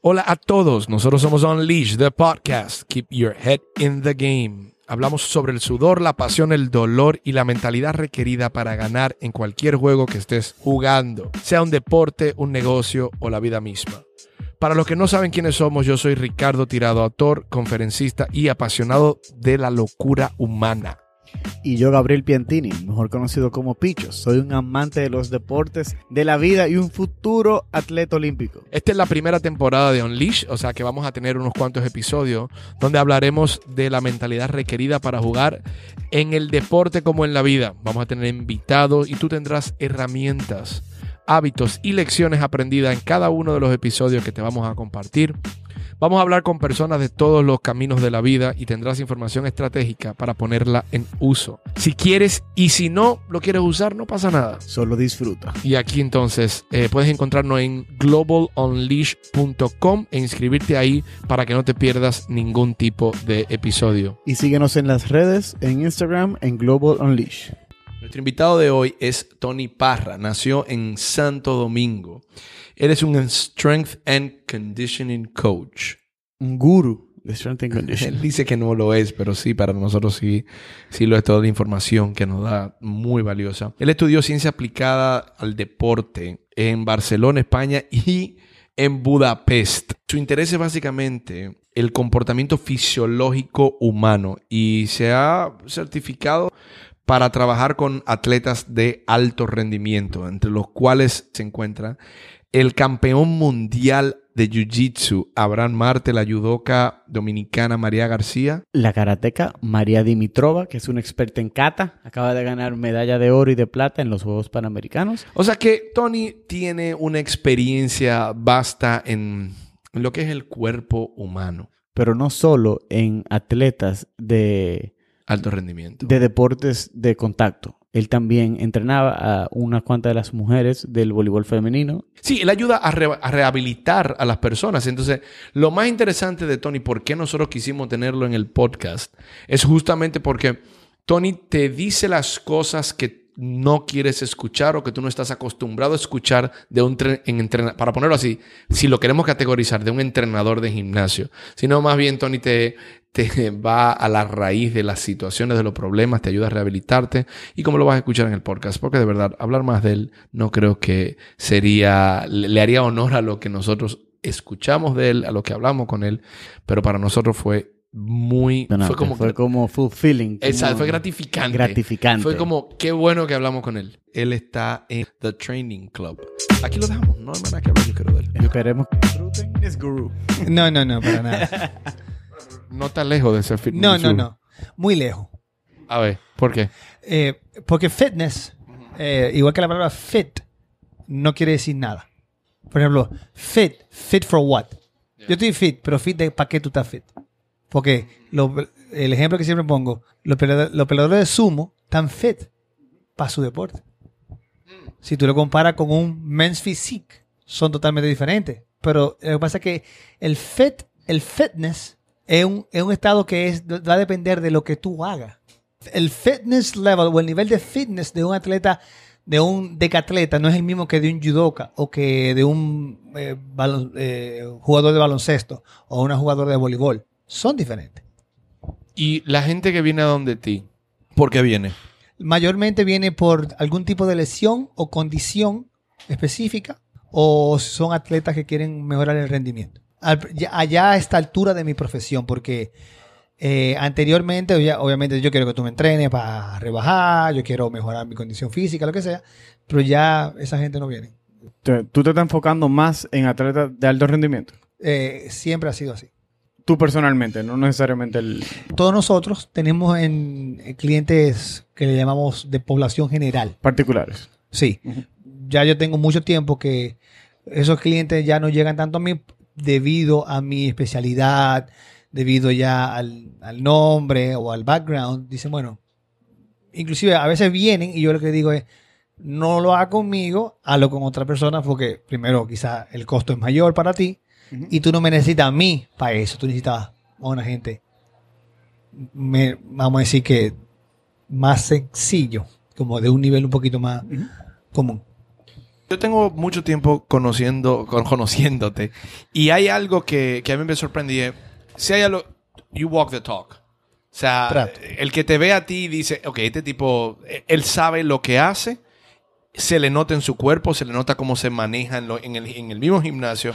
Hola a todos, nosotros somos Unleash, the podcast. Keep your head in the game. Hablamos sobre el sudor, la pasión, el dolor y la mentalidad requerida para ganar en cualquier juego que estés jugando, sea un deporte, un negocio o la vida misma. Para los que no saben quiénes somos, yo soy Ricardo Tirado, autor, conferencista y apasionado de la locura humana. Y yo, Gabriel Piantini, mejor conocido como Picho, soy un amante de los deportes, de la vida y un futuro atleta olímpico. Esta es la primera temporada de Unleash, o sea que vamos a tener unos cuantos episodios donde hablaremos de la mentalidad requerida para jugar en el deporte como en la vida. Vamos a tener invitados y tú tendrás herramientas, hábitos y lecciones aprendidas en cada uno de los episodios que te vamos a compartir. Vamos a hablar con personas de todos los caminos de la vida y tendrás información estratégica para ponerla en uso. Si quieres y si no lo quieres usar, no pasa nada. Solo disfruta. Y aquí entonces eh, puedes encontrarnos en globalunleash.com e inscribirte ahí para que no te pierdas ningún tipo de episodio. Y síguenos en las redes, en Instagram, en Global Unleash. Nuestro invitado de hoy es Tony Parra. Nació en Santo Domingo. Eres un Strength and Conditioning Coach. Un guru de Strength and Él Conditioning. dice que no lo es, pero sí, para nosotros sí, sí lo es toda la información que nos da muy valiosa. Él estudió ciencia aplicada al deporte en Barcelona, España y en Budapest. Su interés es básicamente el comportamiento fisiológico humano y se ha certificado para trabajar con atletas de alto rendimiento, entre los cuales se encuentra el campeón mundial de Jiu-Jitsu, Abraham Marte, la judoka dominicana María García, La karateca María Dimitrova, que es una experta en kata, acaba de ganar medalla de oro y de plata en los Juegos Panamericanos. O sea que Tony tiene una experiencia vasta en lo que es el cuerpo humano, Pero no solo en atletas de, alto rendimiento. de deportes de contacto. Él también entrenaba a unas cuantas de las mujeres del voleibol femenino. Sí, él ayuda a, re- a rehabilitar a las personas. Entonces, lo más interesante de Tony, por qué nosotros quisimos tenerlo en el podcast, es justamente porque Tony te dice las cosas que no quieres escuchar o que tú no estás acostumbrado a escuchar de un en entrena- para ponerlo así, si lo queremos categorizar, de un entrenador de gimnasio, sino más bien Tony te, te va a la raíz de las situaciones, de los problemas, te ayuda a rehabilitarte y como lo vas a escuchar en el podcast, porque de verdad hablar más de él no creo que sería, le, haría honor a lo que nosotros escuchamos de él, a lo que hablamos con él, pero para nosotros fue muy, No, no, fue como, fue como fulfilling. Exacto, fue gratificante. gratificante. Fue como, qué bueno que hablamos con él. Él está en The Training Club. Aquí lo dejamos, no hay nada que hablar, yo creo de él. Esperemos que disfruten. Es guru. No, no, no, para nada. No está lejos de ser fitness. No, no, no. Muy lejos. A ver, ¿por qué? Eh, porque fitness, eh, igual que la palabra fit, no quiere decir nada. Por ejemplo, fit, fit for what? Yo estoy fit, pero fit de para qué tú estás fit. Porque lo- el ejemplo que siempre pongo, los peleadores, los peleadores de sumo están fit para su deporte. Si tú lo comparas con un men's physique, son totalmente diferentes. Pero lo que pasa es que el fit, el fitness, es un, es un estado que es, va a depender de lo que tú hagas el fitness level o el nivel de fitness de un atleta, de un decatleta, no es el mismo que de un judoka o que de un eh, balon- eh, jugador de baloncesto o una jugadora de voleibol. Son diferentes. Y la gente que viene a donde ti, ¿por qué viene? Mayormente viene por algún tipo de lesión o condición específica o son atletas que quieren mejorar el rendimiento. Allá a esta altura de mi profesión, porque eh, anteriormente, obviamente, yo quiero que tú me entrenes para rebajar, yo quiero mejorar mi condición física, lo que sea, pero ya esa gente no viene. Tú te estás enfocando más en atletas de alto rendimiento. Eh, siempre ha sido así. Tú personalmente, no necesariamente el... Todos nosotros tenemos en eh, clientes que le llamamos de población general. particulares. Sí, ya yo tengo mucho tiempo que esos clientes ya no llegan tanto a mí debido a mi especialidad, debido ya al, al nombre o al background. Dicen, bueno, inclusive a veces vienen y yo lo que digo es, no lo haga conmigo, hazlo con otra persona porque primero quizá el costo es mayor para ti y tú no me necesitas a mí para eso, tú necesitas a una gente, me- vamos a decir que más sencillo, como de un nivel un poquito más común. Yo tengo mucho tiempo conociendo, con- conociéndote y hay algo que, que a mí me sorprendí. Si hay algo, you walk the talk. O sea, Trato. el que te ve a ti dice, ok, este tipo, él sabe lo que hace, se le nota en su cuerpo, se le nota cómo se maneja en, lo- en el, en el mismo gimnasio.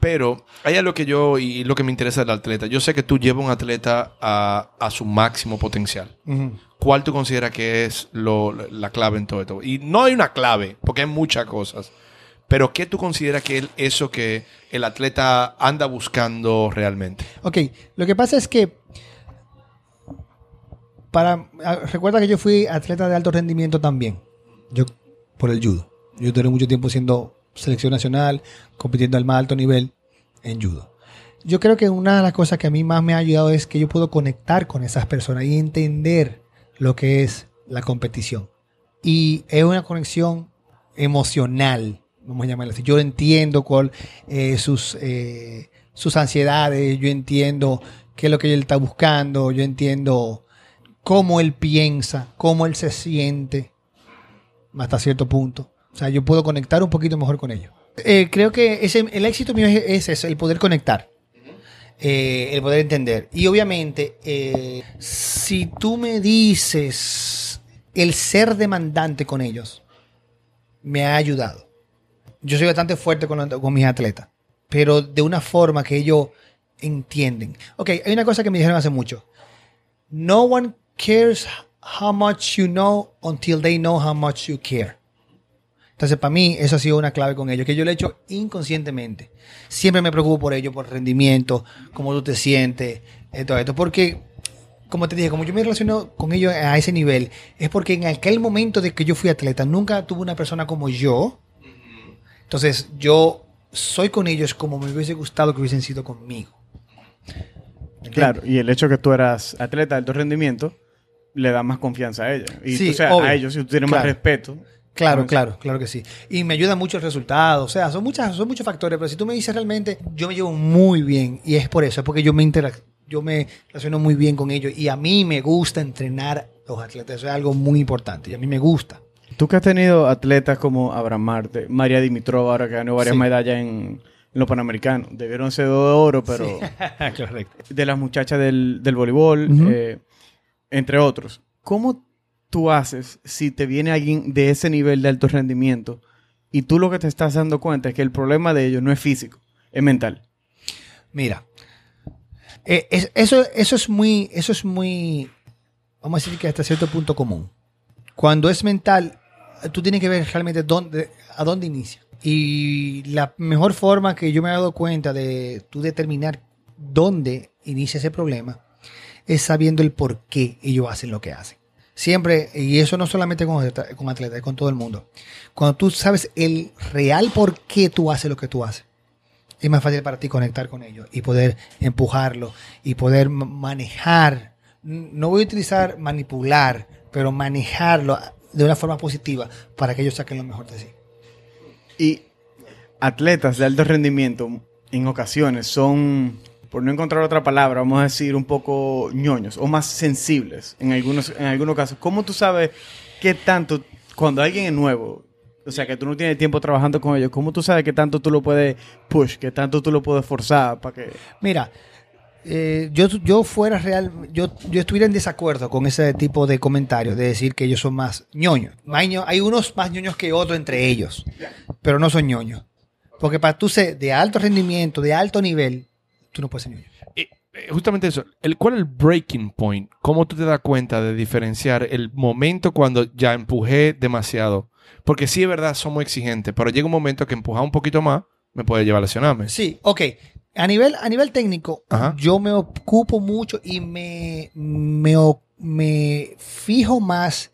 Pero hay algo que yo, y lo que me interesa del atleta, yo sé que tú llevas a un atleta a, a su máximo potencial. ¿Cuál tú consideras que es lo- la clave en todo esto? Y no hay una clave, porque hay muchas cosas. Pero ¿qué tú consideras que es eso que el atleta anda buscando realmente? Ok, lo que pasa es que para ah, recuerda que yo fui atleta de alto rendimiento también. Yo por el judo. Yo duré mucho tiempo siendo selección nacional, compitiendo al más alto nivel en judo. Yo creo que una de las cosas que a mí más me ha ayudado es que yo puedo conectar con esas personas y entender lo que es la competición. Y es una conexión emocional, vamos a llamarlo así. Yo entiendo cuál, eh, sus, eh, sus ansiedades, yo entiendo qué es lo que él está buscando, yo entiendo cómo él piensa, cómo él se siente, hasta cierto punto. O sea, yo puedo conectar un poquito mejor con ellos. Eh, creo que ese, el éxito mío es, es eso, el poder conectar. Eh, el poder entender. Y obviamente, eh, si tú me dices el ser demandante con ellos, me ha ayudado. Yo soy bastante fuerte con, con mis atletas, pero de una forma que ellos entienden. Ok, hay una cosa que me dijeron hace mucho. No one cares how much you know until they know how much you care. Entonces, para mí, eso ha sido una clave con ellos, que yo lo he hecho inconscientemente. Siempre me preocupo por ellos, por rendimiento, cómo tú te sientes, eh, todo esto. Porque, como te dije, como yo me relaciono con ellos a ese nivel, es porque en aquel momento de que yo fui atleta, nunca tuve una persona como yo. Entonces, yo soy con ellos como me hubiese gustado que hubiesen sido conmigo. ¿Me Claro, y el hecho que tú eras atleta de alto rendimiento le da más confianza a ella. Y Sí, o sea, obvio. a ellos, si tú tienes más respeto. Claro, claro, claro que sí. Y me ayuda mucho el resultado. O sea, son muchas, son muchos factores, pero si tú me dices realmente, yo me llevo muy bien. Y es por eso, es porque yo me interac- yo me relaciono muy bien con ellos. Y a mí me gusta entrenar a los atletas. Eso es algo muy importante. Y a mí me gusta. Tú que has tenido atletas como Abraham Marte, María Dimitrova, ahora que ganó varias Sí. medallas en, en los Panamericanos. Debieron ser dos de oro, pero Correcto. de las muchachas del, del voleibol, eh, entre otros. ¿Cómo tú haces si te viene alguien de ese nivel de alto rendimiento y tú lo que te estás dando cuenta es que el problema de ellos no es físico, es mental? Mira, eh, es- eso, eso es muy, eso es muy, vamos a decir que hasta cierto punto común. Cuando es mental, tú tienes que ver realmente dónde, a dónde inicia. Y la mejor forma que yo me he dado cuenta de tú determinar dónde inicia ese problema es sabiendo el por qué ellos hacen lo que hacen. Siempre, y eso no solamente con, con atletas, es con todo el mundo. Cuando tú sabes el real por qué tú haces lo que tú haces, es más fácil para ti conectar con ellos y poder empujarlo y poder ma- manejar. No voy a utilizar manipular, pero manejarlo de una forma positiva para que ellos saquen lo mejor de sí. Y atletas de alto rendimiento en ocasiones son, por no encontrar otra palabra, vamos a decir un poco ñoños o más sensibles en algunos, en algunos casos. ¿Cómo tú sabes qué tanto, cuando alguien es nuevo, o sea, que tú no tienes tiempo trabajando con ellos, ¿cómo tú sabes qué tanto tú lo puedes push, qué tanto tú lo puedes forzar para que... Mira, eh, yo, yo fuera real, yo, yo estuviera en desacuerdo con ese tipo de comentarios, de decir que ellos son más ñoños. Hay, unos más ñoños que otros entre ellos, pero no son ñoños. Porque para tú ser de alto rendimiento, de alto nivel, tú no puedes ser ñoño. Eh, eh, justamente eso. El, ¿Cuál es el breaking point? ¿Cómo tú te das cuenta de diferenciar el momento cuando ya empujé demasiado? Porque sí es verdad, somos exigentes, pero llega un momento que empujar un poquito más me puede llevar a lesionarme. Sí, ok. A nivel, a nivel técnico, Ajá. yo me ocupo mucho y me, me, me fijo más,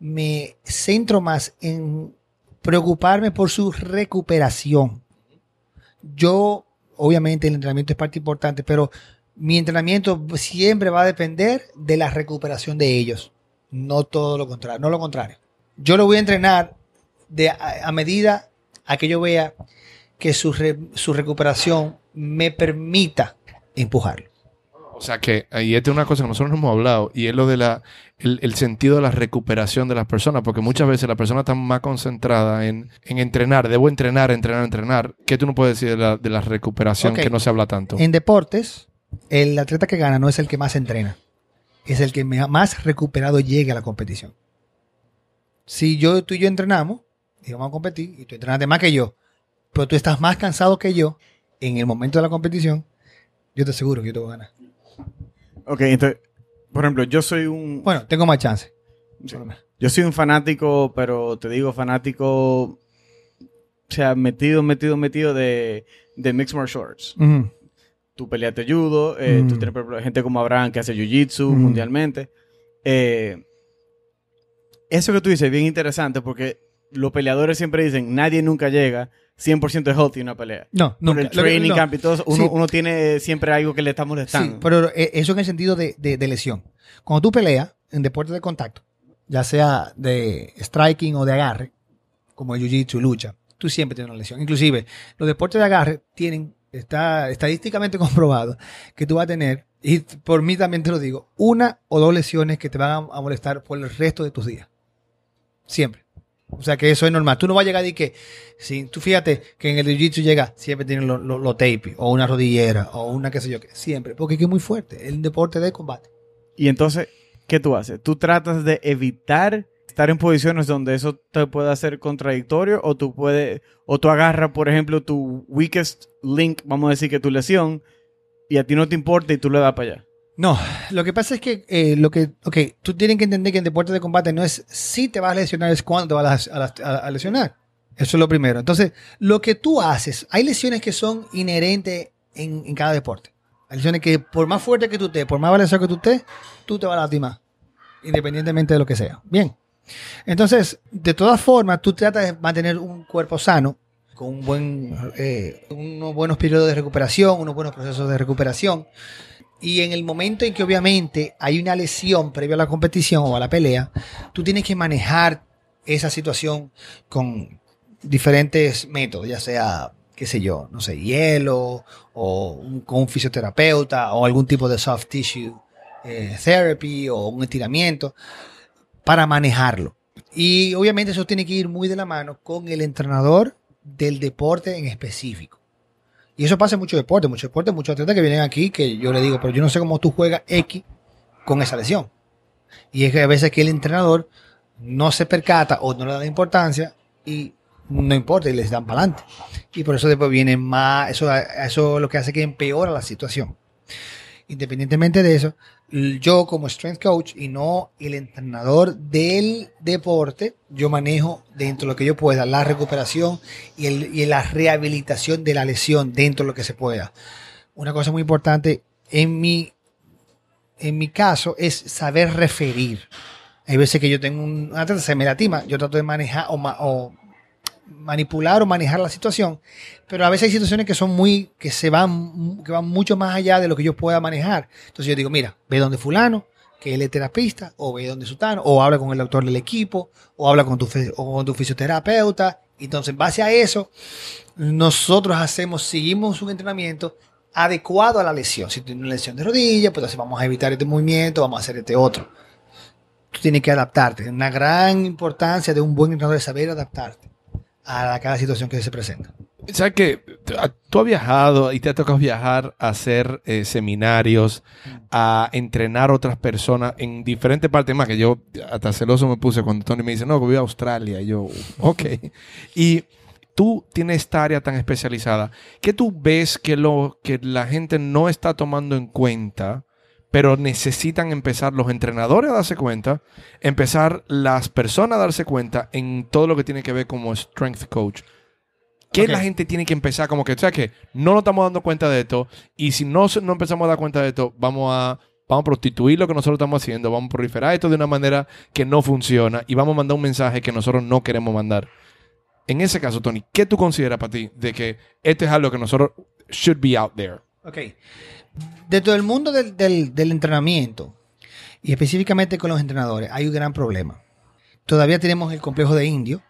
me centro más en preocuparme por su recuperación. Yo, obviamente, el entrenamiento es parte importante, pero mi entrenamiento siempre va a depender de la recuperación de ellos. No todo lo contrario, no lo contrario. Yo lo voy a entrenar de, a, medida a que yo vea que su, su recuperación me permita empujarlo. O sea que, y esta es una cosa que nosotros no hemos hablado, y es lo de la, el, el sentido de la recuperación de las personas, porque muchas veces la persona está más concentrada en, en entrenar, debo entrenar, entrenar, entrenar. ¿Qué tú no puedes decir de la, de la recuperación que no se habla tanto? En deportes, el atleta que gana no es el que más entrena, es el que más recuperado llegue a la competición. Si yo, tú y yo entrenamos y vamos a competir, y tú entrenaste más que yo, pero tú estás más cansado que yo en el momento de la competición, yo te aseguro que yo te voy a ganar. Ok, entonces, por ejemplo, yo soy un... Bueno, tengo más chance. Sí. Yo soy un fanático, pero te digo fanático, o sea, metido, metido, metido de, de Mixed Martial Arts. Ujú. Tú peleaste judo, eh, tú tienes por ejemplo, gente como Abraham que hace jiu-jitsu mundialmente. Eh, eso que tú dices es bien interesante porque los peleadores siempre dicen, nadie nunca llega 100% healthy una pelea. No, Por nunca. el training no. camp y todo uno, Sí. uno tiene siempre algo que le está molestando. Sí, pero eh, eso en el sentido de, de- de lesión. Cuando tú peleas en deportes de contacto, ya sea de striking o de agarre, como el jiu-jitsu lucha, tú siempre tienes una lesión. Inclusive, los deportes de agarre tienen, está estadísticamente comprobado que tú vas a tener, y por mí también te lo digo, una o dos lesiones que te van a molestar por el resto de tus días. Siempre. O sea que eso es normal. Tú no vas a llegar y que, si tú fíjate que en el jiu-jitsu llega, siempre tienen los lo, tape, o una rodillera, o una qué sé yo, siempre, porque es muy fuerte. Un deporte de combate. Y entonces, ¿qué tú haces? ¿Tú tratas de evitar estar en posiciones donde eso te pueda hacer contradictorio o tú puedes o tú agarras, por ejemplo, tu weakest link, vamos a decir que tu lesión y a ti no te importa y tú le das para allá? No, lo que pasa es que eh, lo que, ok, tú tienes que entender que en deporte de combate no es si te vas a lesionar, es cuándo te vas a, lesionar. Eso es lo primero. Entonces, lo que tú haces, hay lesiones que son inherentes en, cada deporte. Hay lesiones que por más fuerte que tú estés, por más valioso que tú estés, tú te vas a lastimar, independientemente de lo que sea. Bien. Entonces, de todas formas, tú tratas de mantener un cuerpo sano, con un buen, eh, unos buenos periodos de recuperación, unos buenos procesos de recuperación. Y en el momento en que obviamente hay una lesión previo a la competición o a la pelea, tú tienes que manejar esa situación con diferentes métodos, ya sea, qué sé yo, no sé, hielo o con un fisioterapeuta o algún tipo de soft tissue eh, therapy o un estiramiento para manejarlo. Y obviamente eso tiene que ir muy de la mano con el entrenador del deporte en específico. Y eso pasa en muchos deportes, muchos deportes, muchos atletas que vienen aquí que yo le digo, pero yo no sé cómo tú juegas X con esa lesión. Y es que a veces que el entrenador no se percata o no le da importancia y no importa y les dan para adelante. Y por eso después viene más, eso, eso es lo que hace que empeora la situación. Independientemente de eso, yo como strength coach y no el entrenador del deporte, yo manejo dentro de lo que yo pueda la recuperación y, el- y la rehabilitación de la lesión dentro de lo que se pueda. Una cosa muy importante en mi, en mi caso es saber referir. Hay veces que yo tengo un atleta, se me latima, yo trato de manejar o, o manipular o manejar la situación, pero a veces hay situaciones que son muy, que se van, que van mucho más allá de lo que yo pueda manejar. Entonces yo digo, mira, ve donde fulano, que él es terapista, o ve donde sutano, o habla con el doctor del equipo, o habla con tu, o con tu fisioterapeuta. Entonces, en base a eso, nosotros hacemos, seguimos un entrenamiento adecuado a la lesión. Si tienes una lesión de rodilla, pues vamos a evitar este movimiento, vamos a hacer este otro. Tú tienes que adaptarte. Una gran importancia de un buen entrenador es saber adaptarte a cada situación que se presenta. ¿Sabes que Tú has viajado y te ha tocado viajar a hacer eh, seminarios, a entrenar otras personas en diferentes partes más, que yo hasta celoso me puse cuando Tony me dice, no, voy a Australia. Y yo, ok. Y tú tienes esta área tan especializada, que tú ves que, lo, que la gente no está tomando en cuenta, pero necesitan empezar los entrenadores a darse cuenta, empezar las personas a darse cuenta en todo lo que tiene que ver como strength coach. ¿Qué la gente tiene que empezar? Como que, o sea, que no nos estamos dando cuenta de esto. Y si no, no empezamos a dar cuenta de esto, vamos a, vamos a prostituir lo que nosotros estamos haciendo. Vamos a proliferar esto de una manera que no funciona. Y vamos a mandar un mensaje que nosotros no queremos mandar. En ese caso, Tony, ¿qué tú consideras para ti de que esto es algo que nosotros should be out there? Ok. Dentro del mundo del, del- entrenamiento, y específicamente con los entrenadores, hay un gran problema. Todavía tenemos el complejo de indio,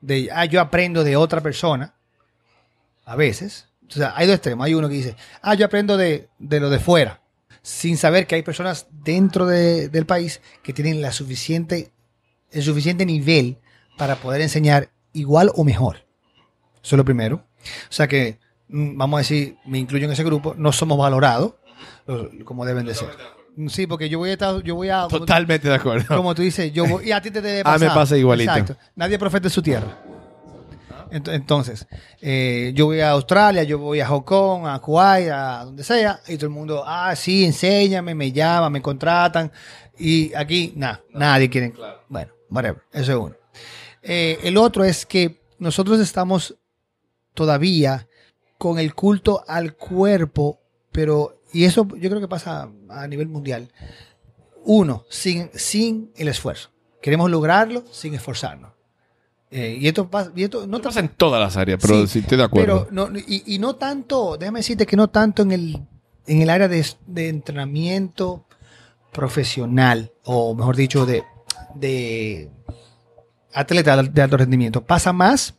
de, ah, yo aprendo de otra persona, a veces. O sea, hay dos extremos. Hay uno que dice, ah, yo aprendo de, de lo de fuera. sin saber que hay personas dentro de- del país que tienen la suficiente, el suficiente nivel para poder enseñar igual o mejor. Eso es lo primero. O sea que, vamos a decir, me incluyo en ese grupo, no somos valorados como deben de ser. Sí, porque yo voy a estar, yo voy a... tú- Totalmente de acuerdo. como tú dices, yo voy, y a ti te debe Ah, me pasar. pasa igualito. Exacto. Nadie es profeta en su tierra. Ent- Entonces, eh, yo voy a Australia, yo voy a Hong Kong, a Kuwait, a donde sea, y todo el mundo, ah, sí, enséñame, me llaman, me contratan, y aquí, nada, nadie quiere. Bueno, whatever, eso es uno. Eh, el otro es que nosotros estamos todavía con el culto al cuerpo, pero, y eso yo creo que pasa a nivel mundial, uno, sin, sin el esfuerzo. Queremos lograrlo sin esforzarnos. Eh, y esto pasa, y esto no pasa en todas las áreas, pero sí, Sí, estoy de acuerdo. pero no, y, y no tanto, déjame decirte que no tanto en el, en el área de, de entrenamiento profesional, o mejor dicho, de, de atleta de alto rendimiento. Pasa más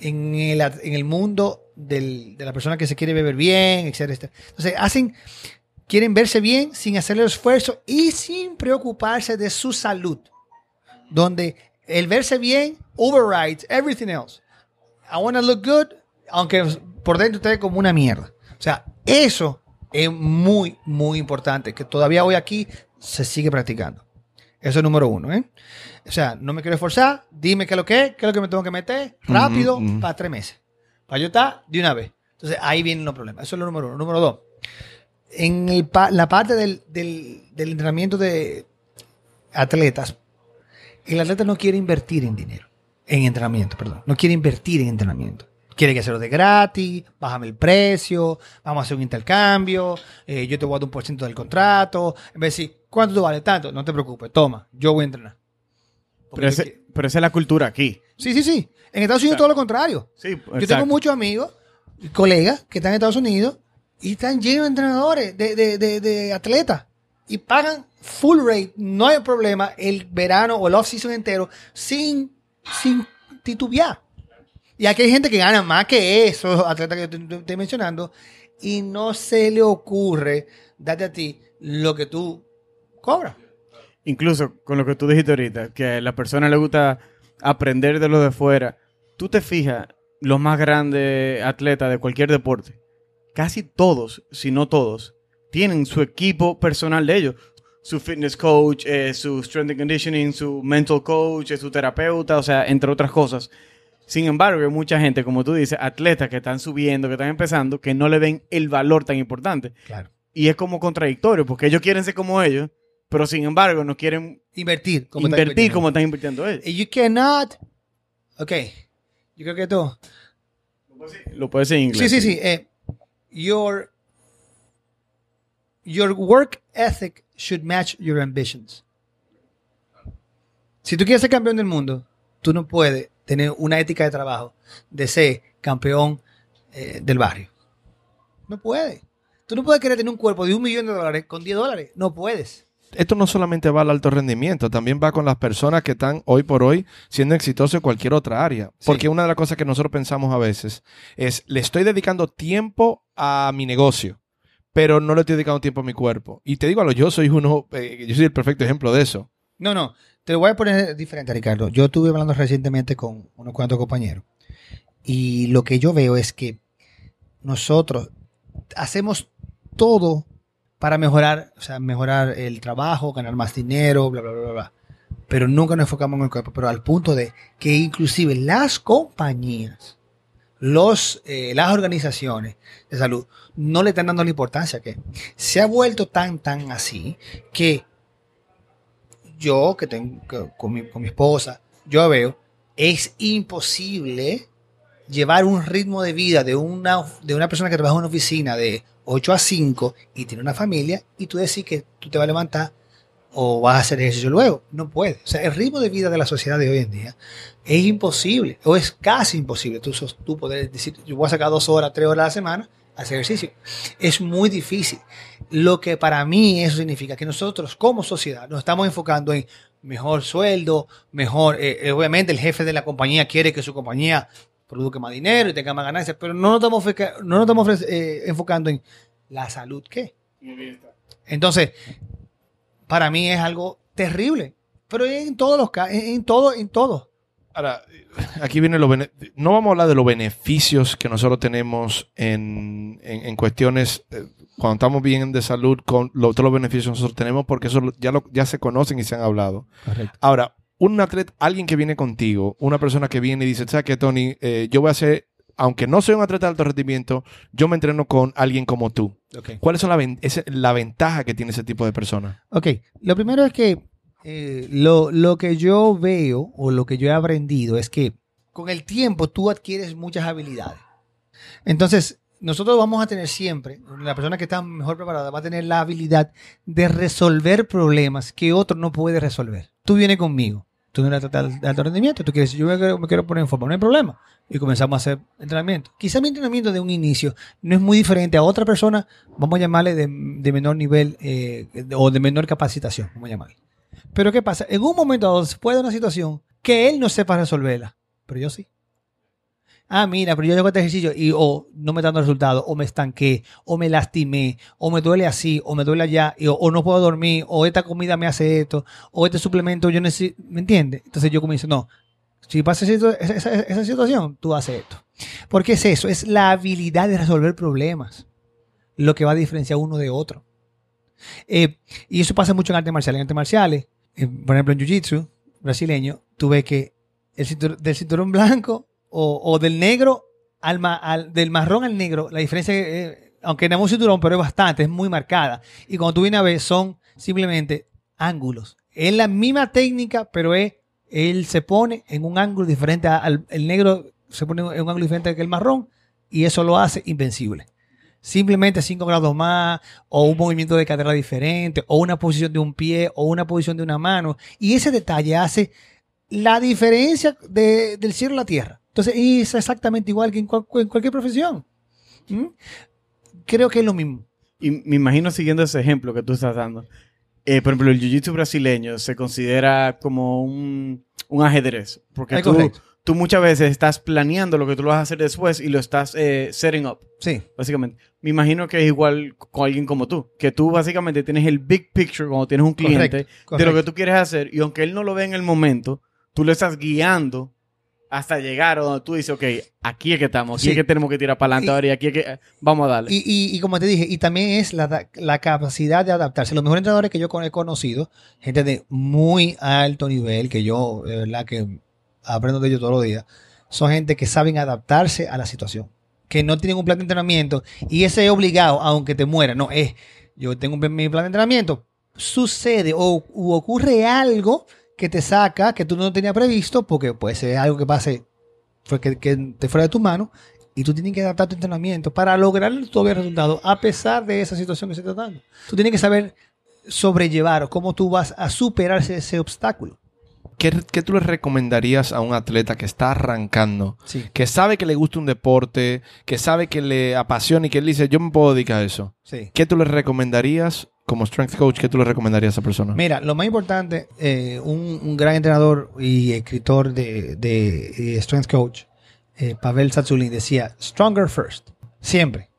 en el, en el mundo del- de la persona que se quiere beber bien, etcétera, etcétera. Entonces, hacen, quieren verse bien sin hacer el esfuerzo y sin preocuparse de su salud. Donde el verse bien overrides everything else. I want to look good, aunque por dentro esté como una mierda. O sea, eso es muy, muy importante, que todavía hoy aquí se sigue practicando. Eso es número uno, ¿eh? O sea, no me quiero esforzar, dime qué es lo que es, qué es lo que me tengo que meter, rápido, para tres meses. Estar de una vez. Entonces, ahí vienen los problemas. Eso es lo número uno. Número dos, en el pa- la parte del, del- del entrenamiento de atletas, el atleta no quiere invertir en dinero, en entrenamiento, perdón. No quiere invertir en entrenamiento. Quiere que hacerlo de gratis, bájame el precio, vamos a hacer un intercambio, eh, yo te voy a dar un por ciento del contrato. En vez de decir, ¿cuánto te vale tanto? No te preocupes, toma, yo voy a entrenar. Ese- pero esa es la cultura aquí. Sí, sí, sí. En Estados Unidos todo lo contrario. Sí, Yo tengo exacto. muchos amigos y colegas que están en Estados Unidos y están llenos de entrenadores, de, de, de, de atletas. Y pagan full rate, no hay problema, el verano o el off-season entero sin, sin titubear. Y aquí hay gente que gana más que esos atletas que te estoy mencionando y no se le ocurre darte a ti lo que tú cobras. Incluso con lo que tú dijiste ahorita, que a la persona le gusta aprender de lo de fuera. Tú te fijas, los más grandes atletas de cualquier deporte, casi todos, si no todos, tienen su equipo personal de ellos. Su fitness coach, eh, su strength and conditioning, su mental coach, eh, su terapeuta, o sea, entre otras cosas. Sin embargo, hay mucha gente, como tú dices, atletas que están subiendo, que están empezando, que no le ven el valor tan importante. Claro. Y es como contradictorio, porque ellos quieren ser como ellos, pero sin embargo no quieren Invertir. como invertir invirtiendo. como están invirtiendo ellos. You cannot. Ok. Yo creo que tú. Lo puedes decir en inglés. Sí, sí, sí. eh, your, your work ethic should match your ambitions. Si tú quieres ser campeón del mundo, tú no puedes tener una ética de trabajo de ser campeón eh, del barrio. No puedes. Tú no puedes querer tener un cuerpo de un millón de dólares con 10 dólares. No puedes. Esto no solamente va al alto rendimiento, también va con las personas que están hoy por hoy siendo exitosos en cualquier otra área. Porque una de las cosas que nosotros pensamos a veces es, le estoy dedicando tiempo a mi negocio, pero no le estoy dedicando tiempo a mi cuerpo. Y te digo algo, yo soy uno, eh, yo soy el perfecto ejemplo de eso. No, no. Te lo voy a poner diferente, Ricardo. Yo estuve hablando recientemente con unos cuantos compañeros. Y lo que yo veo es que nosotros hacemos todo para mejorar, o sea, mejorar el trabajo, ganar más dinero, bla, bla, bla, bla. Pero nunca nos enfocamos en el cuerpo. Pero al punto de que inclusive las compañías, los, eh, las organizaciones de salud no le están dando la importancia que se ha vuelto tan, tan así que yo que tengo con, mi, con mi esposa, yo veo, es imposible llevar un ritmo de vida de una, de una persona que trabaja en una oficina de 8 a 5 y tiene una familia y tú decir que tú te vas a levantar o vas a hacer ejercicio luego. No puedes. O sea, el ritmo de vida de la sociedad de hoy en día es imposible o es casi imposible. Tú, tú poder decir, yo voy a sacar dos horas, tres horas a la semana a hacer ejercicio. Es muy difícil. Lo que para mí eso significa que nosotros como sociedad nos estamos enfocando en mejor sueldo, mejor, eh, obviamente el jefe de la compañía quiere que su compañía produzca más dinero y tenga más ganancias, pero no nos estamos, feca- no nos estamos ofrece- eh, enfocando en la salud, ¿qué? Entonces, para mí es algo terrible. Pero en todos los casos, en, todo, en todo. Ahora, aquí viene lo no vamos a hablar de los beneficios que nosotros tenemos en, en- en cuestiones eh, cuando estamos bien de salud con lo- todos los beneficios que nosotros tenemos porque eso ya, lo- ya se conocen y se han hablado. Correcto. Ahora, un atleta, alguien que viene contigo, una persona que viene y dice, ¿sabes qué, Tony? Eh, yo voy a hacer, aunque no soy un atleta de alto rendimiento, yo me entreno con alguien como tú. ¿Cuáles son la, ven- la ventaja que tiene ese tipo de persona? Ok, lo primero es que eh, lo, lo que yo veo o lo que yo he aprendido es que con el tiempo tú adquieres muchas habilidades. Entonces, nosotros vamos a tener siempre, la persona que está mejor preparada va a tener la habilidad de resolver problemas que otro no puede resolver. Tú vienes conmigo, tú no eres de alto rendimiento, tú quieres yo me quiero, me quiero poner en forma, no hay problema. Y comenzamos a hacer entrenamiento. Quizá mi entrenamiento de un inicio no es muy diferente a otra persona, vamos a llamarle de, menor nivel eh, o de menor capacitación, vamos a llamarle. Pero ¿qué pasa? En un momento dado se puede una situación que él no sepa resolverla, pero yo sí. Ah, mira, pero yo hago este ejercicio y o no me está dando resultado, o me estanqué, o me lastimé, o me duele así, o me duele allá, y- o, no puedo dormir, o esta comida me hace esto, o este suplemento yo necesito, ¿me entiendes? Entonces yo comienzo, no, si pasa esa, esa- esa- situación, tú haces esto. Porque es eso, es la habilidad de resolver problemas lo que va a diferenciar uno de otro. Eh, y eso pasa mucho en artes marciales. En artes marciales, eh, por ejemplo en Jiu-Jitsu brasileño, tú ves que el del cinturón blanco o, del negro al, ma- al- del marrón al negro, la diferencia, eh, aunque es un cinturón, pero es bastante, es muy marcada. Y cuando tú vienes a ver, son simplemente ángulos. Es la misma técnica, pero es, él se pone en un ángulo diferente al el negro, se pone en un ángulo diferente que el marrón, y eso lo hace invencible. Simplemente 5 grados más, o un movimiento de cadera diferente, o una posición de un pie, o una posición de una mano. Y ese detalle hace la diferencia de- del cielo a la tierra. Entonces, y es exactamente igual que en, cual- en cualquier profesión. ¿Mm? Creo que es lo mismo. Y me imagino siguiendo ese ejemplo que tú estás dando. eh, por ejemplo, el jiu-jitsu brasileño se considera como un, un ajedrez. Porque tú, correcto. tú muchas veces estás planeando lo que tú lo vas a hacer después y lo estás eh, setting up, Sí. básicamente. Me imagino que es igual con alguien como tú. Que tú básicamente tienes el big picture cuando tienes un cliente Correcto, de lo correcto. que tú quieres hacer. Y aunque él no lo ve en el momento, tú lo estás guiando hasta llegar a donde tú dices, ok, aquí es que estamos, aquí Sí. es que tenemos que tirar para adelante ahora y aquí es que eh, vamos a darle. Y, y- y como te dije, y también es la, la capacidad de adaptarse. Los mejores entrenadores que yo he conocido, gente de muy alto nivel, que yo, de verdad, que aprendo de ellos todos los días, son gente que saben adaptarse a la situación. Que no tienen un plan de entrenamiento y ese es obligado, aunque te muera. No, es, yo tengo mi plan de entrenamiento. Sucede o u ocurre algo que te saca, que tú no tenías previsto, porque puede ser algo que pase, fue que, que te fuera de tu mano, y tú tienes que adaptar tu entrenamiento para lograr todavía el resultado a pesar de esa situación que se está dando. Tú tienes que saber sobrellevar o cómo tú vas a superar ese, obstáculo. ¿Qué, qué tú le recomendarías a un atleta que está arrancando, Sí, que sabe que le gusta un deporte, que sabe que le apasiona y que él dice, yo me puedo dedicar a eso? sí. ¿Qué tú le recomendarías como strength coach? ¿Qué tú le recomendarías a esa persona? Mira, lo más importante, eh, un, gran entrenador y escritor de, de, Strength Coach, eh, Pavel Satsulin, decía, stronger first, siempre.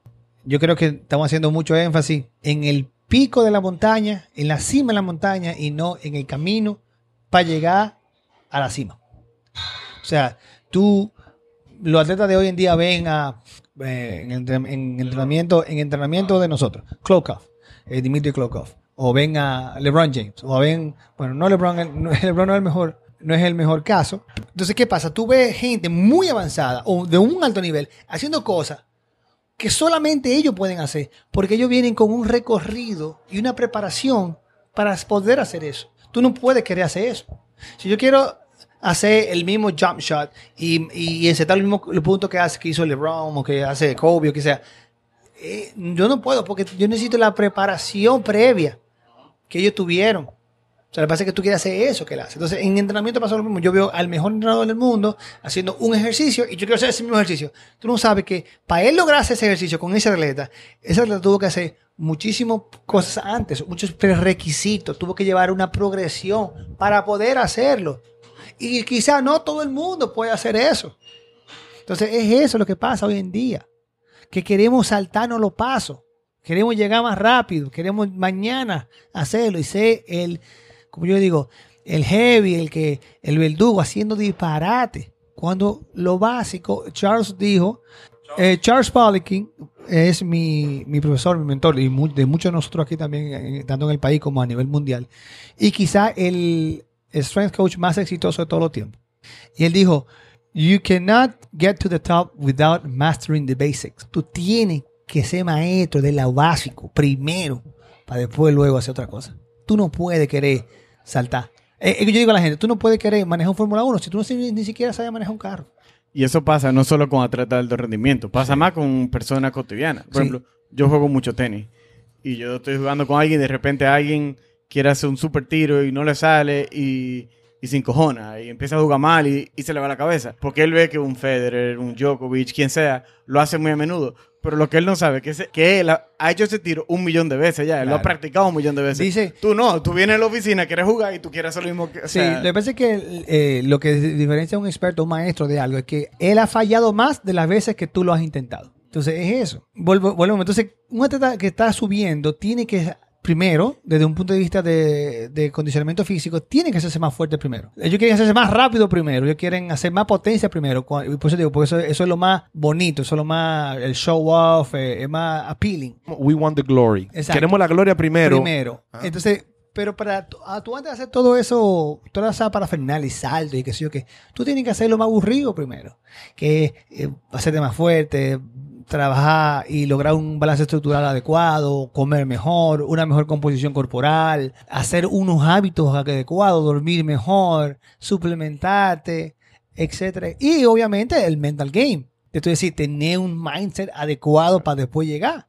Yo creo que estamos haciendo mucho énfasis en el pico de la montaña, en la cima de la montaña y no en el camino para llegar a la cima. O sea, tú, los atletas de hoy en día ven a, eh, en, en entrenamiento, en entrenamiento de nosotros, Klokov, eh, Dimitri Klokov, o ven a LeBron James, o ven, bueno, no LeBron, no- LeBron no es el mejor, no es el mejor caso. Entonces, ¿qué pasa? Tú ves gente muy avanzada o de un alto nivel haciendo cosas que solamente ellos pueden hacer, porque ellos vienen con un recorrido y una preparación para poder hacer eso. Tú no puedes querer hacer eso. Si yo quiero hacer el mismo jump shot y, y encetar el mismo el punto que hace que hizo LeBron o que hace Kobe o que sea, eh, yo no puedo porque yo necesito la preparación previa que ellos tuvieron. O sea, lo que pasa que tú quieres hacer eso que él hace. Entonces, en entrenamiento pasa lo mismo. Yo veo al mejor entrenador del mundo haciendo un ejercicio y yo quiero hacer ese mismo ejercicio. Tú no sabes que para él lograr ese ejercicio con ese atleta, ese atleta tuvo que hacer muchísimas cosas antes, muchos prerequisitos, tuvo que llevar una progresión para poder hacerlo. Y quizá no todo el mundo puede hacer eso. Entonces, es eso lo que pasa hoy en día. Que queremos saltarnos los pasos. Queremos llegar más rápido. Queremos mañana hacerlo. Y sé el, como yo digo, el heavy, el que, el verdugo haciendo disparate. Cuando lo básico, Charles dijo, eh, Charles Poliquin es mi, mi profesor, mi mentor, y mu- de muchos de nosotros aquí también, tanto en el país como a nivel mundial. Y quizá el, el strength coach más exitoso de todos los tiempos. Y él dijo, You cannot get to the top without mastering the basics. Tú tienes que ser maestro de lo básico primero para después luego hacer otra cosa. Tú no puedes querer saltar. Eh, eh, yo digo a la gente, tú no puedes querer manejar un Fórmula 1 si tú no ni siquiera sabes manejar un carro. Y eso pasa no solo con atletas de alto rendimiento, pasa más con personas cotidianas. Por Sí. ejemplo, yo juego mucho tenis y yo estoy jugando con alguien y de repente alguien quiere hacer un super tiro y no le sale y, y se encojona y empieza a jugar mal y, y se le va la cabeza. Porque él ve que un Federer, un Djokovic, quien sea, lo hace muy a menudo. Pero lo que él no sabe es que, ese- que él ha, ha hecho ese tiro un millón de veces ya. Él lo ha practicado un millón de veces. Dice- tú no, tú vienes a la oficina, quieres jugar y tú quieres hacer lo mismo que... o Sí, sea, lo que pasa es que eh, lo que diferencia a un experto, un maestro de algo, es que él ha fallado más de las veces que tú lo has intentado. Entonces, es eso. Volvemos. Entonces, un atleta que está subiendo tiene que, primero, desde un punto de vista de, de condicionamiento físico, tiene que hacerse más fuerte primero. Ellos quieren hacerse más rápido primero, ellos quieren hacer más potencia primero. Y por eso digo, porque eso, eso es lo más bonito, eso es lo más, el show off, eh, es más appealing. We want the glory. Exacto. Queremos la gloria primero. Primero. Entonces, pero para tú, antes de hacer todo eso, toda esa parafernalia y salto y qué sé yo qué, tú tienes que hacerlo más aburrido primero. Que eh, hacerte más fuerte, trabajar y lograr un balance estructural adecuado, comer mejor, una mejor composición corporal, hacer unos hábitos adecuados, dormir mejor, suplementarte, etcétera. Y obviamente el mental game. Es decir, tener un mindset adecuado para después llegar.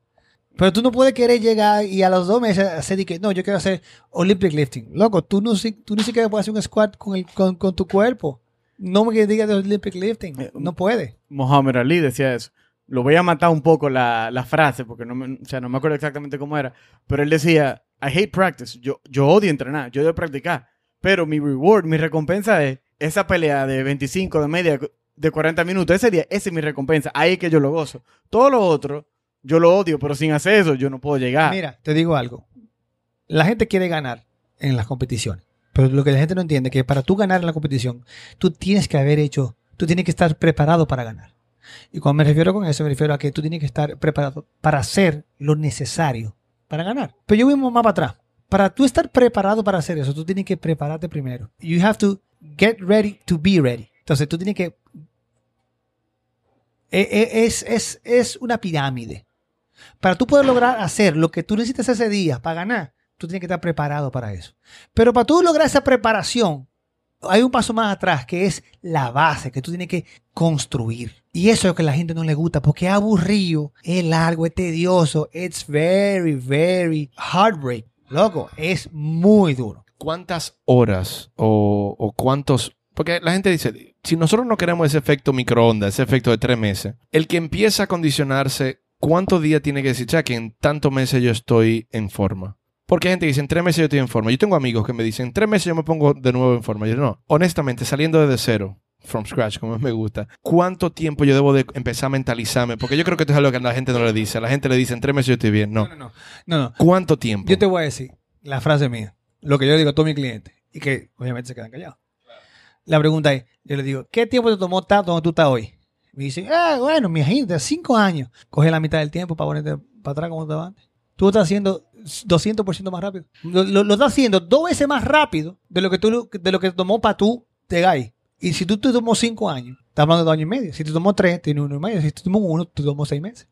Pero tú no puedes querer llegar y a los dos meses hacer de que no, yo quiero hacer Olympic lifting. Loco, tú, no, tú ni siquiera puedes hacer un squat con, el, con, con tu cuerpo. No me digas de Olympic lifting. Eh, No puede. Muhammad Ali decía eso. Lo voy a matar un poco la, la frase porque no me, o sea, no me acuerdo exactamente cómo era. Pero él decía, I hate practice. Yo, yo odio entrenar, yo odio practicar. Pero mi reward, mi recompensa es esa pelea de 25, de media, de 40 minutos. Ese día, esa es mi recompensa. Ahí es que yo lo gozo. Todo lo otro, yo lo odio, pero sin hacer eso yo no puedo llegar. Mira, te digo algo. La gente quiere ganar en las competiciones. Pero lo que la gente no entiende es que para tú ganar en la competición, tú tienes que haber hecho, tú tienes que estar preparado para ganar. Y cuando me refiero con eso, me refiero a que tú tienes que estar preparado para hacer lo necesario para ganar. Pero yo voy más para atrás. Para tú estar preparado para hacer eso, tú tienes que prepararte primero. You have to get ready to be ready. Entonces tú tienes que... e- e- Es, es, es una pirámide. Para tú poder lograr hacer lo que tú necesitas ese día para ganar, tú tienes que estar preparado para eso. Pero para tú lograr esa preparación, hay un paso más atrás que es la base que tú tienes que construir. Y eso es lo que a la gente no le gusta porque aburrido, es largo, es tedioso, it's very, very heartbreak. Loco, es muy duro. ¿Cuántas horas o, o cuántos... Porque la gente dice, si nosotros no queremos ese efecto microondas, ese efecto de tres meses, el que empieza a condicionarse, ¿cuántos días tiene que decir, ya que en tantos meses yo estoy en forma? Porque hay gente que dice, en tres meses yo estoy en forma. Yo tengo amigos que me dicen, en tres meses yo me pongo de nuevo en forma. Yo digo, no, honestamente, saliendo desde cero, from scratch, como me gusta, ¿cuánto tiempo yo debo de empezar a mentalizarme? Porque yo creo que esto es algo que a la gente no le dice. La gente le dice, en tres meses yo estoy bien. No. no, no. no, no. ¿Cuánto tiempo? Yo te voy a decir la frase mía, lo que yo digo a todos mis clientes y que obviamente se quedan callados. La pregunta es, yo le digo, ¿qué tiempo te tomó estar donde tú estás hoy? Me dicen, ah, bueno, mi gente, cinco años. Coge la mitad del tiempo para ponerte para atrás como estabas antes. Tú estás haciendo 200% más rápido. Lo, lo- estás haciendo dos veces más rápido de lo que tú de lo que tomó para tú ahí. Y si tú te tomó cinco años, estás hablando de dos años y medio. Si te tomó tres, tienes uno y medio. Si te tomó uno, te tomó seis meses.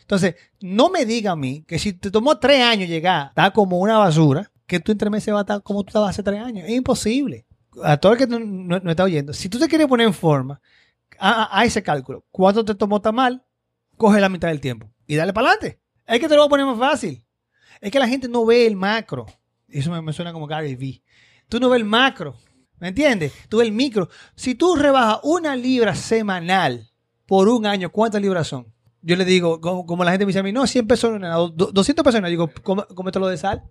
Entonces, no me diga a mí que si te tomó tres años llegar, está como una basura, que tú en tres meses vas a estar como tú estabas hace tres años. Es imposible. A todo el que no, no- está oyendo, si tú te quieres poner en forma, a ese cálculo, ¿cuánto te tomó tan mal? Coge la mitad del tiempo y dale para adelante. Es que te lo voy a poner más fácil. Es que la gente no ve el macro. Eso me, me suena como Gary Vee. Tú no ves el macro. ¿Me entiendes? Tú ves el micro. Si tú rebajas una libra semanal por un año, ¿cuántas libras son? Yo le digo, como, como la gente me dice a mí, no, 100 pesos no es nada, do- 200 pesos no es nada. Digo, "Come- cómetelo de sal.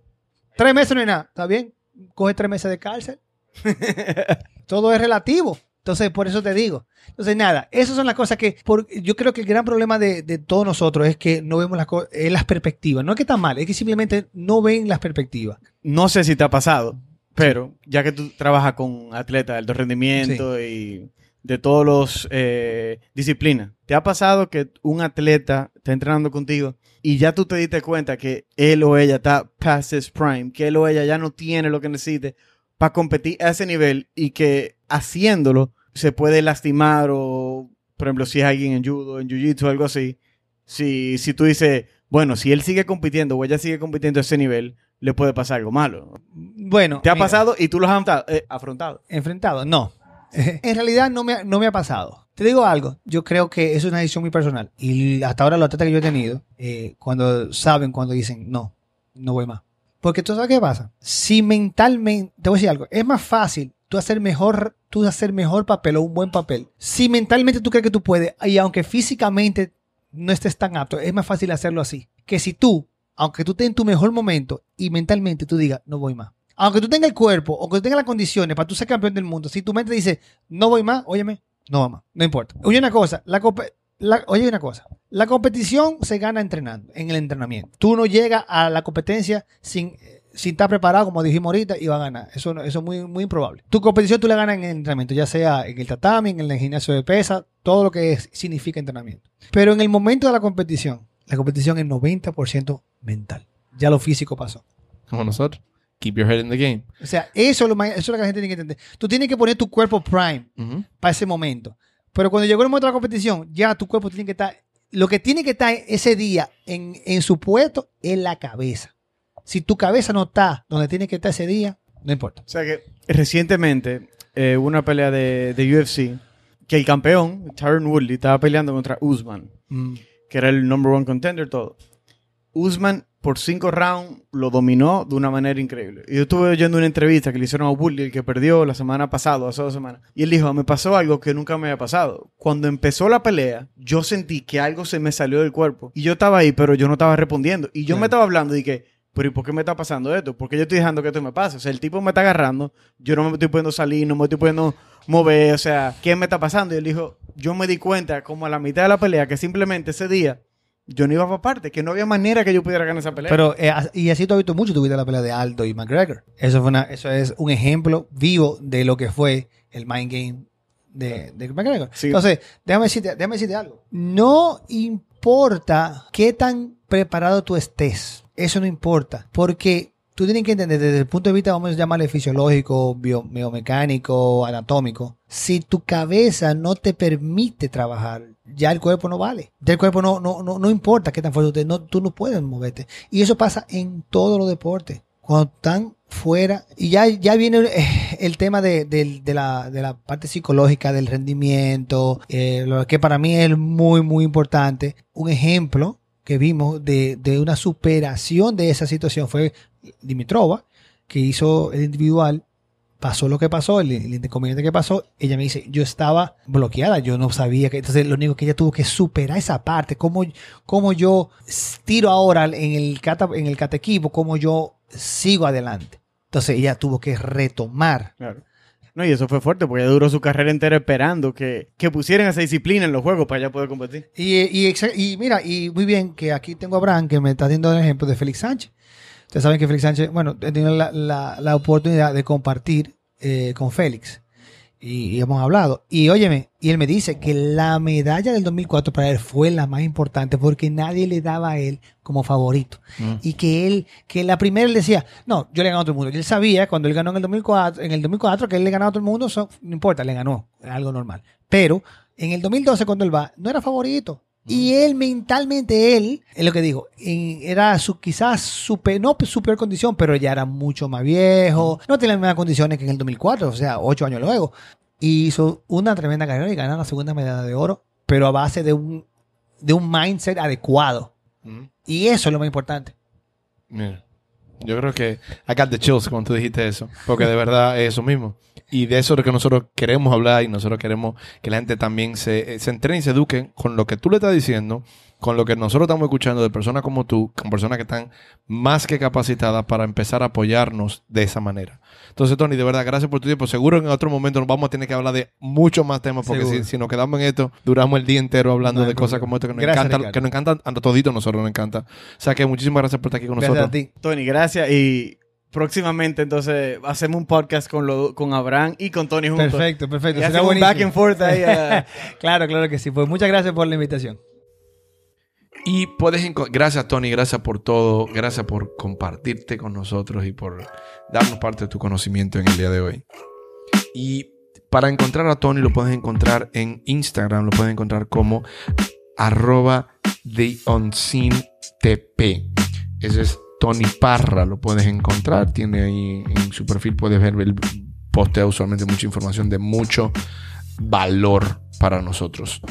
Tres meses no es nada, ¿está bien? Coge tres meses de cárcel. Todo es relativo. Entonces, por eso te digo. Entonces, nada, esas son las cosas que por- yo creo que el gran problema de, de todos nosotros es que no vemos las, eh, las perspectivas. No es que está mal, es que simplemente no ven las perspectivas. No sé si te ha pasado, pero ya que tú trabajas con atletas de alto rendimiento y de todos los eh, disciplinas, ¿te ha pasado que un atleta está entrenando contigo y ya tú te diste cuenta que él o ella está past his prime, que él o ella ya no tiene lo que necesite para competir a ese nivel y que haciéndolo se puede lastimar o, por ejemplo, si es alguien en judo, en jiu-jitsu, algo así, si, si tú dices, bueno, si él sigue compitiendo o ella sigue compitiendo a ese nivel, le puede pasar algo malo. Bueno, ¿Te ha mira, pasado y tú lo has afrontado? eh, afrontado? enfrentado. No. En realidad no me, ha- no me ha pasado. Te digo algo, yo creo que es una decisión muy personal. Y hasta ahora los atletas que yo he tenido, eh, cuando saben, cuando dicen, no, no voy más. Porque tú sabes qué pasa. Si mentalmente, te voy a decir algo, es más fácil tú hacer mejor, tú hacer mejor papel o un buen papel. Si mentalmente tú crees que tú puedes, y aunque físicamente no estés tan apto, es más fácil hacerlo así. Que si tú, aunque tú estés en tu mejor momento y mentalmente tú digas, no voy más. Aunque tú tengas el cuerpo o que tú tengas las condiciones para tú ser campeón del mundo, si tu mente dice, no voy más, óyeme, no va más. No importa. Oye una cosa, la- oye una cosa. La competición se gana entrenando, en el entrenamiento. Tú no llegas a la competencia sin, sin estar preparado, como dijimos ahorita, y va a ganar. Eso, eso es muy, muy improbable. Tu competición tú la ganas en el entrenamiento, ya sea en el tatami, en el gimnasio de pesa, todo lo que es- significa entrenamiento. Pero en el momento de la competición, la competición es 90% mental. Ya lo físico pasó. Como nosotros. Keep your head in the game. O sea, eso es lo, eso es lo que la gente tiene que entender. Tú tienes que poner tu cuerpo prime para ese momento. Pero cuando llegó el momento de la competición, ya tu cuerpo tiene que estar. Lo que tiene que estar ese día en, en su puesto es la cabeza. Si tu cabeza no está donde tiene que estar ese día, no importa. O sea que recientemente eh, hubo una pelea de, de UFC que el campeón, Tyron Woodley, estaba peleando contra Usman, que era el number one contender, todo. Usman por cinco rounds lo dominó de una manera increíble. Y yo estuve oyendo una entrevista que le hicieron a Woodley, el que perdió la semana pasada, hace dos semanas. Y él dijo, me pasó algo que nunca me había pasado. Cuando empezó la pelea, yo sentí que algo se me salió del cuerpo. Y yo estaba ahí, pero yo no estaba respondiendo. Y yo me estaba hablando y que, pero ¿y por qué me está pasando esto? ¿Por qué yo estoy dejando que esto me pase? O sea, el tipo me está agarrando, yo no me estoy pudiendo salir, no me estoy pudiendo mover, o sea, ¿qué me está pasando? Y él dijo, yo me di cuenta como a la mitad de la pelea que simplemente ese día yo no iba para parte, que no había manera que yo pudiera ganar esa pelea. Pero, eh, y así tú has visto mucho, tuviste la pelea de Aldo y McGregor. Eso, fue una, eso es un ejemplo vivo de lo que fue el mind game de, de McGregor. Sí. Entonces, déjame decirte, déjame decirte algo. No importa qué tan preparado tú estés. Eso no importa. Porque tú tienes que entender desde el punto de vista, vamos a llamarle fisiológico, bio- biomecánico, anatómico. Si tu cabeza no te permite trabajar, ya el cuerpo no vale. Ya el cuerpo no, no, no, no importa qué tan fuerte tú no, tú no puedes moverte. Y eso pasa en todos los deportes. Cuando están fuera, y ya, ya viene eh, el tema de, del- de la, de la parte psicológica del rendimiento, eh, lo que para mí es muy, muy importante. Un ejemplo que vimos de, de una superación de esa situación fue Dimitrova, que hizo el individual, pasó lo que pasó, el, el inconveniente que pasó, ella me dice, yo estaba bloqueada, yo no sabía que, entonces lo único que ella tuvo que superar esa parte, cómo, cómo yo tiro ahora en el, cata, en el catequipo, cómo yo sigo adelante. Entonces ella tuvo que retomar. No, y eso fue fuerte porque ella duró su carrera entera esperando que, que pusieran esa disciplina en los juegos para ella poder competir. Y, exa- y mira, y muy bien que aquí tengo a Abraham que me está dando el ejemplo de Félix Sánchez. Ustedes saben que Félix Sánchez, bueno, he la, la- la oportunidad de compartir eh, con Félix. Y, y hemos hablado. Y óyeme, y él me dice que la medalla del 2004 para él fue la más importante porque nadie le daba a él como favorito. Mm. Y que él, que la primera él decía, no, yo le ganado a todo el mundo. Y él sabía cuando él ganó en el 2004, en el 2004 que él le ganaba a todo el mundo, no importa, le ganó, algo normal. Pero en el 2012 cuando él va, no era favorito. Y él mentalmente, él, es lo que digo, en- era su, quizás su, no su peor condición, pero ya era mucho más viejo, no tenía las mismas condiciones que en el 2004, o sea, ocho años luego. Y hizo una tremenda carrera y ganó la segunda medalla de oro, pero a base de un, de un mindset adecuado. Y eso es lo más importante. Mira, yo creo que I got the chills cuando tú dijiste eso, porque de verdad es eso mismo. Y de eso es lo que nosotros queremos hablar y nosotros queremos que la gente también se, eh, se entrene y se eduque con lo que tú le estás diciendo con lo que nosotros estamos escuchando de personas como tú, con personas que están más que capacitadas para empezar a apoyarnos de esa manera. Entonces, Tony, de verdad, gracias por tu tiempo. Seguro en otro momento nos vamos a tener que hablar de muchos más temas, porque si, nos quedamos en esto, duramos el día entero hablando No de cosas como esto que nos Gracias, encanta, Ricardo. que nos encanta a toditos nosotros nos encanta. O sea que muchísimas gracias por estar aquí con Gracias a nosotros. ti. Tony, gracias. Y próximamente, entonces, hacemos un podcast con, lo, con Abraham y con Tony juntos. Perfecto, perfecto. Y Será un back and forth ahí. a- claro, claro que sí. Pues muchas gracias por la invitación. Y puedes gracias Tony, gracias por todo, gracias por compartirte con nosotros y por darnos parte de tu conocimiento en el día de hoy. Y para encontrar a Tony lo puedes encontrar en Instagram, lo puedes encontrar como arroba TheUnseenTP. Ese es Tony Parra, lo puedes encontrar, tiene ahí en su perfil, puedes ver, el postea usualmente mucha información de mucho valor para nosotros.